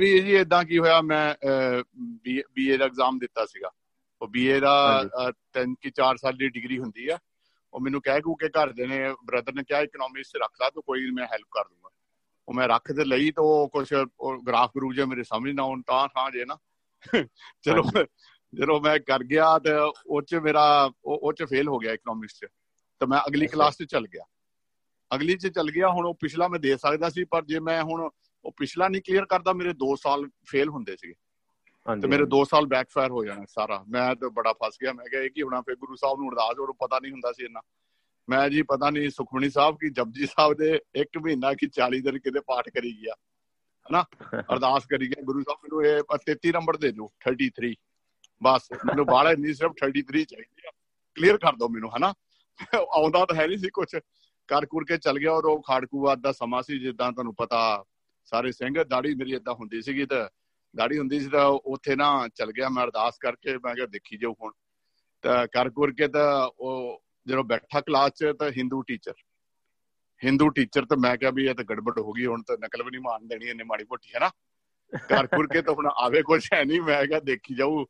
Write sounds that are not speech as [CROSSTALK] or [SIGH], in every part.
ਵੀ ਜੀ ਇਦਾਂ ਕੀ ਹੋਇਆ ਮੈਂ ਬੀਏ ਦਾ ਐਗਜ਼ਾਮ ਦਿੱਤਾ ਸੀਗਾ। ਉਹ ਬੀਏ ਦਾ 3 ਕੀ 4 ਸਾਲ ਦੀ ਡਿਗਰੀ ਹੁੰਦੀ ਆ। ਉਹ ਮੈਨੂੰ ਕਹਿ ਕੂ ਕੇ ਘਰ ਦੇ ਨੇ ਬ੍ਰਦਰ ਨੇ ਕਿਹਾ ਇਕਨੋਮਿਕਸ ਰੱਖ ਲਾ ਤੂੰ ਕੋਈ ਮੈਂ ਹੈਲਪ ਕਰ ਦੂੰਗਾ। ਉਹ ਮੈਂ ਰੱਖ ਤੇ ਲਈ ਤਾਂ ਉਹ ਕੁਝ ਗ੍ਰਾਫ ਗਰੂ ਜੇ ਮੇਰੇ ਸਮਝ ਨਾ ਆਉਣ ਤਾਂ ਥਾਂ ਜੇ ਨਾ। ਚਲੋ ਜਦੋਂ ਮੈਂ ਕਰ ਗਿਆ ਤੇ ਉਹ ਚ ਮੇਰਾ ਉਹ ਚ ਫੇਲ ਹੋ ਗਿਆ ਇਕਨੋਮਿਕਸ ਚ। ਤਾਂ ਮੈਂ ਅਗਲੀ ਕਲਾਸ ਚ ਚੱਲ ਗਿਆ। ਅਗਲੀ ਚ ਚੱਲ ਗਿਆ ਹੁਣ ਉਹ ਪਿਛਲਾ ਮੈਂ ਦੇ ਸਕਦਾ ਸੀ ਪਰ ਜੇ ਮੈਂ ਹੁਣ ਉਹ ਪਿਛਲਾ ਨਹੀਂ ਕਲੀਅਰ ਕਰਦਾ ਮੇਰੇ 2 ਸਾਲ ਫੇਲ ਹੁੰਦੇ ਸੀਗੇ। ਤੇ ਮੇਰੇ 2 ਸਾਲ ਬੈਕਫਾਇਰ ਹੋ ਜਾਣਾ ਸਾਰਾ। ਮੈਂ ਤਾਂ ਬੜਾ ਫਸ ਗਿਆ। ਮੈਂ ਕਿਹਾ ਇਹ ਕੀ ਹੋਣਾ? ਫੇ ਗੁਰੂ ਸਾਹਿਬ ਨੂੰ ਅਰਦਾਸ ਹੋਰ ਪਤਾ ਨਹੀਂ ਹੁੰਦਾ ਸੀ ਇੰਨਾ। ਮੈਂ ਜੀ ਪਤਾ ਨਹੀਂ ਸੁਖਮਣੀ ਸਾਹਿਬ ਕੀ ਜਪਜੀ ਸਾਹਿਬ ਦੇ 1 ਮਹੀਨਾ ਕੀ 40 ਦਿਨ ਕਿਤੇ ਪਾਠ ਕਰੀ ਗਿਆ। ਹਨਾ? [LAUGHS] ਅਰਦਾਸ ਕਰੀ ਗਿਆ। ਗੁਰੂ ਸਾਹਿਬ ਮੈਨੂੰ ਇਹ 33 ਨੰਬਰ ਦੇ ਦਿਓ 33 ਬਸ ਮੈਨੂੰ ਬਾਹਲਾ ਨਹੀਂ ਸਿਰਫ 33 ਚਾਹੀਦੀ ਆ। ਕਲੀਅਰ ਕਰ ਦਿਓ ਮੈਨੂੰ ਹਨਾ? ਆਉਂਦਾ ਤਾਂ ਹੈ ਨਹੀਂ ਸੀ ਕੁਝ ਕਰ ਕੁਰ ਕੇ ਚੱਲ ਗਿਆ ਔਰ ਉਹ ਖਾੜਕੂਵਾਦ ਦਾ ਸਮਾਂ ਸੀ ਜਿੱਦਾਂ ਤੁਹਾਨੂੰ ਪਤਾ ਸਾਰੇ ਸਿੰਘ, ਦਾੜੀ ਮੇਰੀ ਇਦਾਂ ਹੁੰਦੀ ਸੀਗੀ ਤਾਂ ਦਾੜੀ ਹੁੰਦੀ ਸੀ ਤਾਂ ਉੱਥੇ ਨਾ ਚੱਲ ਗਿਆ ਮੈਂ ਅਰਦਾਸ ਕਰਕੇ, ਮੈਂ ਕਿਹਾ ਦੇਖੀ ਜਾਓ ਹੁਣ। ਤਾਂ ਕਰ ਕੁਰ ਕੇ ਤਾਂ ਉਹ ਜਦੋਂ ਬੈਠਾ ਕਲਾਸ 'ਚ ਤਾਂ ਹਿੰਦੂ ਟੀਚਰ ਹਿੰਦੂ ਟੀਚਰ ਤਾਂ ਮੈਂ ਕਿਹਾ ਵੀ ਇਹ ਤਾਂ ਗੜਬੜ ਹੋ ਗਈ, ਹੁਣ ਤਾਂ ਨਕਲ ਵੀ ਨਹੀਂ ਮਾਰਨ ਦੇਣੀ ਇਹਨੇ ਮਾੜੀ ਮੋਟੀ, ਹੈ ਨਾ? ਕਰ ਕੁਰ ਕੇ ਤਾਂ ਹੁਣ ਆਵੇ ਕੁਝ ਹੈ ਨਹੀਂ ਮੈਂ ਕਿਹਾ ਦੇਖੀ ਜਾਊ।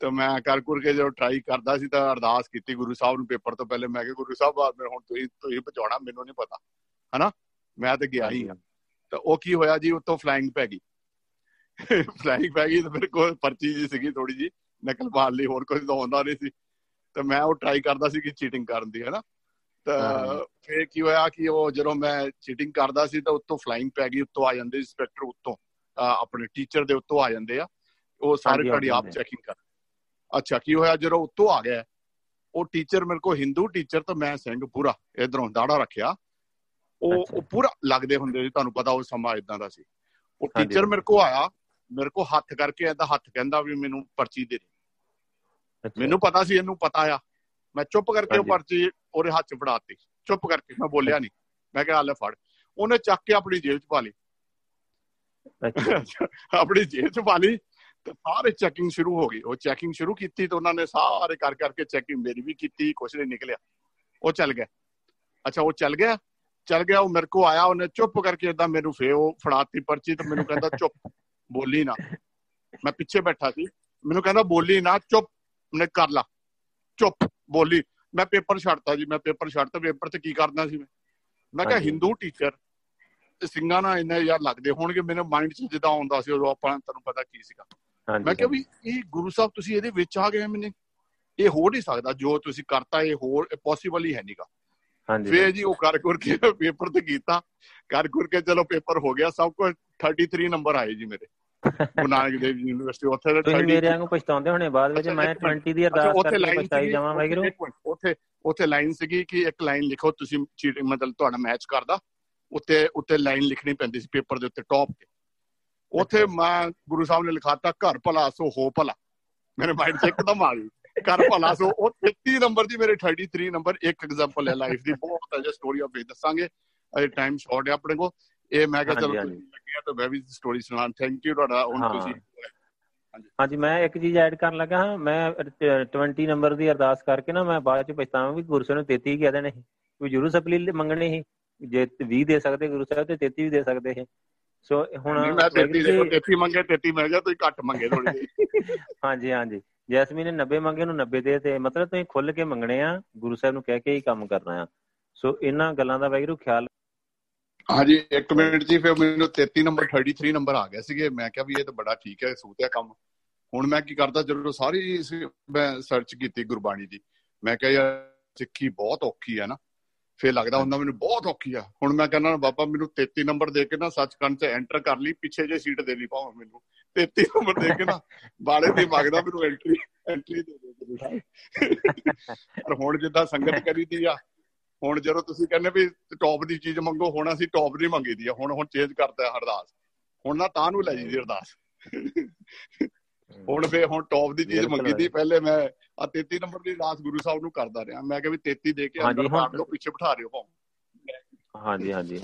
ਤਾਂ ਮੈਂ ਕਰ ਕੁਰ ਕੇ ਜਦੋਂ ਟਰਾਈ ਕਰਦਾ ਸੀ ਤਾਂ ਅਰਦਾਸ ਕੀਤੀ ਗੁਰੂ ਸਾਹਿਬ ਨੂੰ ਪੇਪਰ ਤੋਂ ਪਹਿਲੇ, ਮੈਂ ਕਿਹਾ ਗੁਰੂ ਸਾਹਿਬ ਹੁਣ ਤੁਸੀਂ ਤੁਸੀਂ ਬਚਾਉਣਾ, ਮੈਨੂੰ ਨਹੀਂ ਪਤਾ ਹਨਾ ਮੈਂ ਤਾਂ ਗਿਆ ਹੀ ਆ ਤਾਂ ਉਹ ਕੀ ਹੋਇਆ ਜੀ ਉੱਤੋਂ ਫਲਾਈਂਗ ਪੈ ਗਈ। ਫਲਾਈਂਗ ਪੈ ਗਈ ਤਾਂ ਫਿਰ ਕੋਈ ਪਰਚੀ ਜੀ ਸੀਗੀ ਥੋੜੀ ਜੀ ਨਕਲ ਮਾਰ ਲਈ ਹੋਰ ਕੁਝ ਤਾਂ ਹੁੰਦਾ ਨਹੀਂ ਸੀ। ਤਾਂ ਮੈਂ ਉਹ ਟਰਾਈ ਕਰਦਾ ਸੀ ਕਿ ਚੀਟਿੰਗ ਕਰਨ ਦੀ ਹੈਨਾ। ਤਾਂ ਫਿਰ ਕੀ ਹੋਇਆ ਕਿ ਉਹ ਜਦੋਂ ਮੈਂ ਚੀਟਿੰਗ ਕਰਦਾ ਸੀ ਤਾਂ ਉੱਤੋਂ ਫਲਾਈਂਗ ਪੈ ਗਈ ਉੱਤੋਂ ਆ ਜਾਂਦੇ ਇੰਸਪੈਕਟਰ ਉੱਤੋਂ। ਆਪਣੇ ਟੀਚਰ ਦੇ ਉੱਤੋਂ ਆ ਜਾਂਦੇ ਆ। ਉਹ ਸਾਰੇ ਘੜੀ ਆਪ ਚੈਕਿੰਗ ਕਰ। ਅੱਛਾ ਕੀ ਹੋਇਆ ਜਦੋਂ ਉੱਤੋਂ ਆ ਗਿਆ ਉਹ ਟੀਚਰ ਮੇਰੇ ਕੋ ਹਿੰਦੂ ਟੀਚਰ ਤਾਂ ਮੈਂ ਸਿੰਘ ਪੂਰਾ ਇਧਰੋਂ ਦਾੜਾ ਰੱਖਿਆ। ਉਹ ਉਹ ਪੂਰਾ ਲੱਗਦੇ ਹੁੰਦੇ ਸੀ ਤੁਹਾਨੂੰ ਪਤਾ ਉਹ ਸਮਾਂ ਇਦਾਂ ਦਾ ਸੀ। ਉਹ ਟੀਚਰ ਮੇਰੇ ਕੋ ਆਇਆ ਮੇਰੇ ਕੋ ਹੱਥ ਕਰਕੇ ਐਦਾ ਹੱਥ ਕਹਿੰਦਾ ਵੀ ਮੈਨੂੰ ਪਰਚੀ ਦੇ ਦੇ। ਮੈਨੂੰ ਪਤਾ ਸੀ ਇਹਨੂੰ ਪਤਾ ਆ। ਮੈਂ ਚੁੱਪ ਕਰਕੇ ਉਹ ਪਰਚੀ ਉਹਦੇ ਹੱਥ 'ਚ ਫੜਾਤੀ। ਚੁੱਪ ਕਰਕੇ ਮੈਂ ਬੋਲਿਆ ਨਹੀਂ ਮੈਂ ਕਿਹਾ ਲੈ ਫੜ। ਉਹਨੇ ਚੱਕ ਕੇ ਆਪਣੀ ਜੇਬ 'ਚ ਪਾ ਲਈ। [LAUGHS] ਆਪਣੀ ਜੇਬ 'ਚ ਪਾ ਲਈ ਤੇ ਸਾਰੇ ਚੈਕਿੰਗ ਸ਼ੁਰੂ ਹੋ ਗਈ। ਉਹ ਚੈਕਿੰਗ ਸ਼ੁਰੂ ਕੀਤੀ ਤੇ ਉਹਨਾਂ ਨੇ ਸਾਰੇ ਕਰ ਕਰਕੇ ਚੈਕਿੰਗ ਮੇਰੀ ਵੀ ਕੀਤੀ ਕੁਛ ਨਹੀਂ ਨਿਕਲਿਆ। ਉਹ ਚੱਲ ਗਿਆ। ਅੱਛਾ ਉਹ ਚੱਲ ਗਿਆ। ਚੱਲ ਗਿਆ ਉਹ ਮੇਰੇ ਕੋ ਆਇਆ ਉਹਨੇ ਚੁੱਪ ਕਰਕੇ ਇਦਾਂ ਮੈਨੂੰ ਫੇ ਉਹ ਫੜਾਤੀ ਪਰਚੀ ਤੇ ਮੈਨੂੰ ਕਹਿੰਦਾ ਚੁੱਪ ਬੋਲੀ ਨਾ। ਮੈਂ ਪਿੱਛੇ ਬੈਠਾ ਸੀ ਮੈਨੂੰ ਕਹਿੰਦਾ ਬੋਲੀ ਨਾ ਚੁੱਪ। ਨੇ ਕਰ ਲਾ ਚੁੱਪ ਬੋਲੀ। ਮੈਂ ਪੇਪਰ ਛੱਡਤਾ ਜੀ ਮੈਂ ਪੇਪਰ ਛੱਡਤਾ ਪੇਪਰ ਤੇ ਕੀ ਕਰਨਾ ਸੀ ਮੈਂ? ਮੈਂ ਕਿਹਾ ਹਿੰਦੂ ਟੀਚਰ ਸਿੰਘਾਂ ਨਾਲ ਇੰਨੇ ਯਾਰ ਲੱਗਦੇ ਹੋਣਗੇ ਮੇਰੇ ਮਾਈਂਡ 'ਚ ਜਿੱਦਾਂ ਆਉਂਦਾ ਸੀ ਉਹ ਆਪਾਂ ਤੁਹਾਨੂੰ ਪਤਾ ਕੀ ਸੀਗਾ? ਮੈਂ ਕਿਹਾ ਵੀ ਇਹ ਗੁਰੂ ਸਾਹਿਬ ਤੁਸੀਂ ਇਹਦੇ ਵਿੱਚ ਆ ਗਏ ਮੈਨੇ? ਇਹ ਹੋ ਨਹੀਂ ਸਕਦਾ ਜੋ ਤੁਸੀਂ ਕਰਤਾ ਇਹ ਹੋਰ ਪੋਸੀਬਲ ਹੀ ਹੈ ਨਹੀਂਗਾ ਹਾਂਜੀ ਫੇਰ ਜੀ ਉਹ ਕਰ ਕਰ ਕੇ ਪੇਪਰ ਤੇ ਕੀਤਾ। ਕਰ ਕਰ ਕੇ ਚਲੋ ਪੇਪਰ ਹੋ ਗਿਆ। ਸਭ ਕੁਝ 33 ਨੰਬਰ ਆਏ ਜੀ ਮੇਰੇ। ਗੁਨਾਨਕ ਦੇਵ ਯੂਨੀਵਰਸਿਟੀ ਉੱਥੇ ਦੇ ਤੁਸੀਂ ਮੇਰੇ ਵਾਂਗੂ ਪਛਤਾਉਂਦੇ ਹੋਣੇ ਬਾਅਦ ਵਿੱਚ। ਮੈਂ 20 ਦੀ ਅਰਦਾਸ ਕਰਕੇ ਪਛਤਾਈ ਜਾਵਾਂ ਵਾਹਿਗੁਰੂ ਉੱਥੇ ਉੱਥੇ ਲਾਈਨ ਸੀਗੀ ਕਿ ਇੱਕ ਲਾਈਨ ਲਿਖੋ ਤੁਸੀਂ ਚੀਟਿੰਗ ਮਤਲਬ ਤੁਹਾਡਾ ਮੈਚ ਕਰਦਾ। ਉੱਤੇ ਉੱਤੇ ਲਾਈਨ ਲਿਖਣੀ ਪੈਂਦੀ ਸੀ ਪੇਪਰ ਦੇ ਉੱਤੇ ਟੌਪ ਤੇ। ਉੱਥੇ ਮੈਂ ਗੁਰੂ ਸਾਹਿਬ ਨੇ ਲਿਖਾਤਾ ਘਰ ਭਲਾ ਸੋ ਹੋ ਭਲਾ। ਮੇਰੇ ਮਾਈਂਡ 'ਚ ਇੱਕਦਮ ਆ ਗਈ। ਘਰ ਭਲਾ ਸੋ ਉਹ 33 ਨੰਬਰ ਦੀ ਮੇਰੇ 33 ਨੰਬਰ ਇੱਕ ਐਗਜ਼ਾਮਪਲ ਹੈ ਲਾਈਫ ਦੀ। ਬਹੁਤ ਹੈ ਜੇ ਸਟੋਰੀ ਆਫ ਦੱਸਾਂਗੇ। ਅਜੇ ਟਾਈਮ ਸ਼ਾਰਟ ਹੈ ਆਪਣੇ ਕੋ ਇਹ ਮੈਂ ਕਿਹਾ ਚਲੋ ਲੱਗਿਆ ਤਾਂ ਮੈਂ ਵੀ ਸਟੋਰੀ ਸੁਣਾਉਣ। ਥੈਂਕ ਯੂ ਤੁਹਾਡਾ ਹੁਣ ਤੁਸੀਂ ਹਾਂਜੀ। ਮੈਂ ਇੱਕ ਚੀਜ਼ ਐਡ ਕਰਨ ਲੱਗਾ ਹਾਂ। ਮੈਂ 20 ਨੰਬਰ ਦੀ ਅਰਦਾਸ ਕਰਕੇ ਨਾ ਮੈਂ ਬਾਅਦ ਚ ਪਛਤਾਵਾਂ ਵੀ ਗੁਰੂ ਸਾਹਿਬ ਨੇ 33 ਕਹਿ ਦੇਣੇ ਸੀ। ਕੋਈ ਜਰੂਰ ਸਪਲੀ ਮੰਗਣੇ ਸੀ। ਜੇ 20 ਦੇ ਸਕਦੇ ਗੁਰੂ ਸਾਹਿਬ ਤੇ 33 ਵੀ ਦੇ ਸਕਦੇ ਸੀ। ਸੋ ਹੁਣ ਮੈਂ 33 ਦੇਖੋ 33 ਮੰਗੇ 33 ਮੈਂ ਕਿਹਾ ਤੁਸੀਂ ਘੱਟ ਮੰਗੇ ਥੋੜੀ [LAUGHS] ਹਾਂਜੀ ਹਾਂਜੀ। ਜੈਸਮੀਨ ਨੇ 90 ਮੰਗੇ, ਉਹਨੂੰ 90 ਦੇ ਤੇ ਮਤਲਬ ਤੁਸੀਂ ਖੁੱਲ ਕੇ ਮੰਗਣੇ ਆ, ਗੁਰੂ ਸਾਹਿਬ ਨੂੰ ਕਹਿ ਕੇ ਹੀ ਕੰਮ ਕਰਨਾ ਆ। ਸੋ ਇਹਨਾਂ ਗੱਲਾਂ ਦਾ ਵੈਗਰੂ ਖਿਆਲ ਹਾਂਜੀ 1 ਮਿੰਟ ਜੀ, ਫਿਰ ਮੈਨੂੰ 33 ਨੰਬਰ 33 ਨੰਬਰ ਆ ਗਿਆ ਸੀਗੇ। ਮੈਂ ਕਿਹਾ ਵੀ ਇਹ ਤਾਂ ਬੜਾ ਠੀਕ ਹੈ ਸੂਤਿਆ ਕੰਮ। ਹੁਣ ਮੈਂ ਕੀ ਕਰਦਾ, ਜਦੋਂ ਸਾਰੀ ਮੈਂ ਸਰਚ ਕੀਤੀ ਗੁਰਬਾਣੀ ਦੀ, ਮੈਂ ਕਿਹਾ ਯਾਰ ਸਿੱਖੀ ਬਹੁਤ ਔਖੀ ਹੈ ਨਾ। ਫੇਰ ਲੱਗਦਾ ਹੁੰਦਾ ਮੈਨੂੰ ਬਹੁਤ ਔਖੀ ਆ। ਹੁਣ ਮੈਂ ਕਹਿੰਦਾ ਬਾਬਾ ਮੈਨੂੰ 33 ਨੰਬਰ ਦੇ ਕੇ ਨਾ ਸੱਚਖੰਡ 'ਚ ਐਂਟਰ ਕਰ ਲਈ, ਪਿੱਛੇ ਜੇ ਸੀਟ ਦੇ ਲਈ ਪਾਉਂ ਮੈਨੂੰ। 33 ਨੰਬਰ ਦੇ ਕੇ ਨਾ ਬਾਲੇ ਦੀ ਮੰਗਦਾ ਮੈਨੂੰ ਐਂਟਰੀ ਐਂਟਰੀ ਦੇ ਦੇ ਪਰ ਹੁਣ ਜਿੱਦਾਂ ਸੰਗਤ ਕਰੀਦੀ ਆ, ਹੁਣ ਜਦੋਂ ਤੁਸੀਂ ਕਹਿੰਦੇ ਵੀ ਟੌਪ ਦੀ ਚੀਜ਼ ਮੰਗੋ, ਹੁਣ ਅਸੀਂ ਟੌਪ ਦੀ ਮੰਗੀਦੀ ਆ। ਹੁਣ ਹੁਣ ਚੇਂਜ ਕਰਦਾ ਅਰਦਾਸ ਹੁਣ ਨਾ ਤਾਂ ਨੂੰ ਲੈ ਜੀ ਦੀ ਅਰਦਾਸ ਹੁਣ ਫੇ ਹੁਣ ਟੌਪ ਦੀ ਚੀਜ਼ ਮੰਗੀ ਦੀ। ਪਹਿਲੇ ਮੈਂ ਆ 33 ਨੰਬਰ ਦੀ ਅਰਦਾਸ ਗੁਰੂ ਸਾਹਿਬ ਨੂੰ ਕਰਦਾ ਰਿਹਾ। ਮੈਂ ਕਿਹਾ ਵੀ 33 ਦੇ ਕੇ ਅੰਦਰ ਬਾਹਰ ਲੋ ਪਿੱਛੇ ਬਿਠਾ ਰਿਓ ਭਾਵੇਂ। ਹਾਂਜੀ ਹਾਂਜੀ।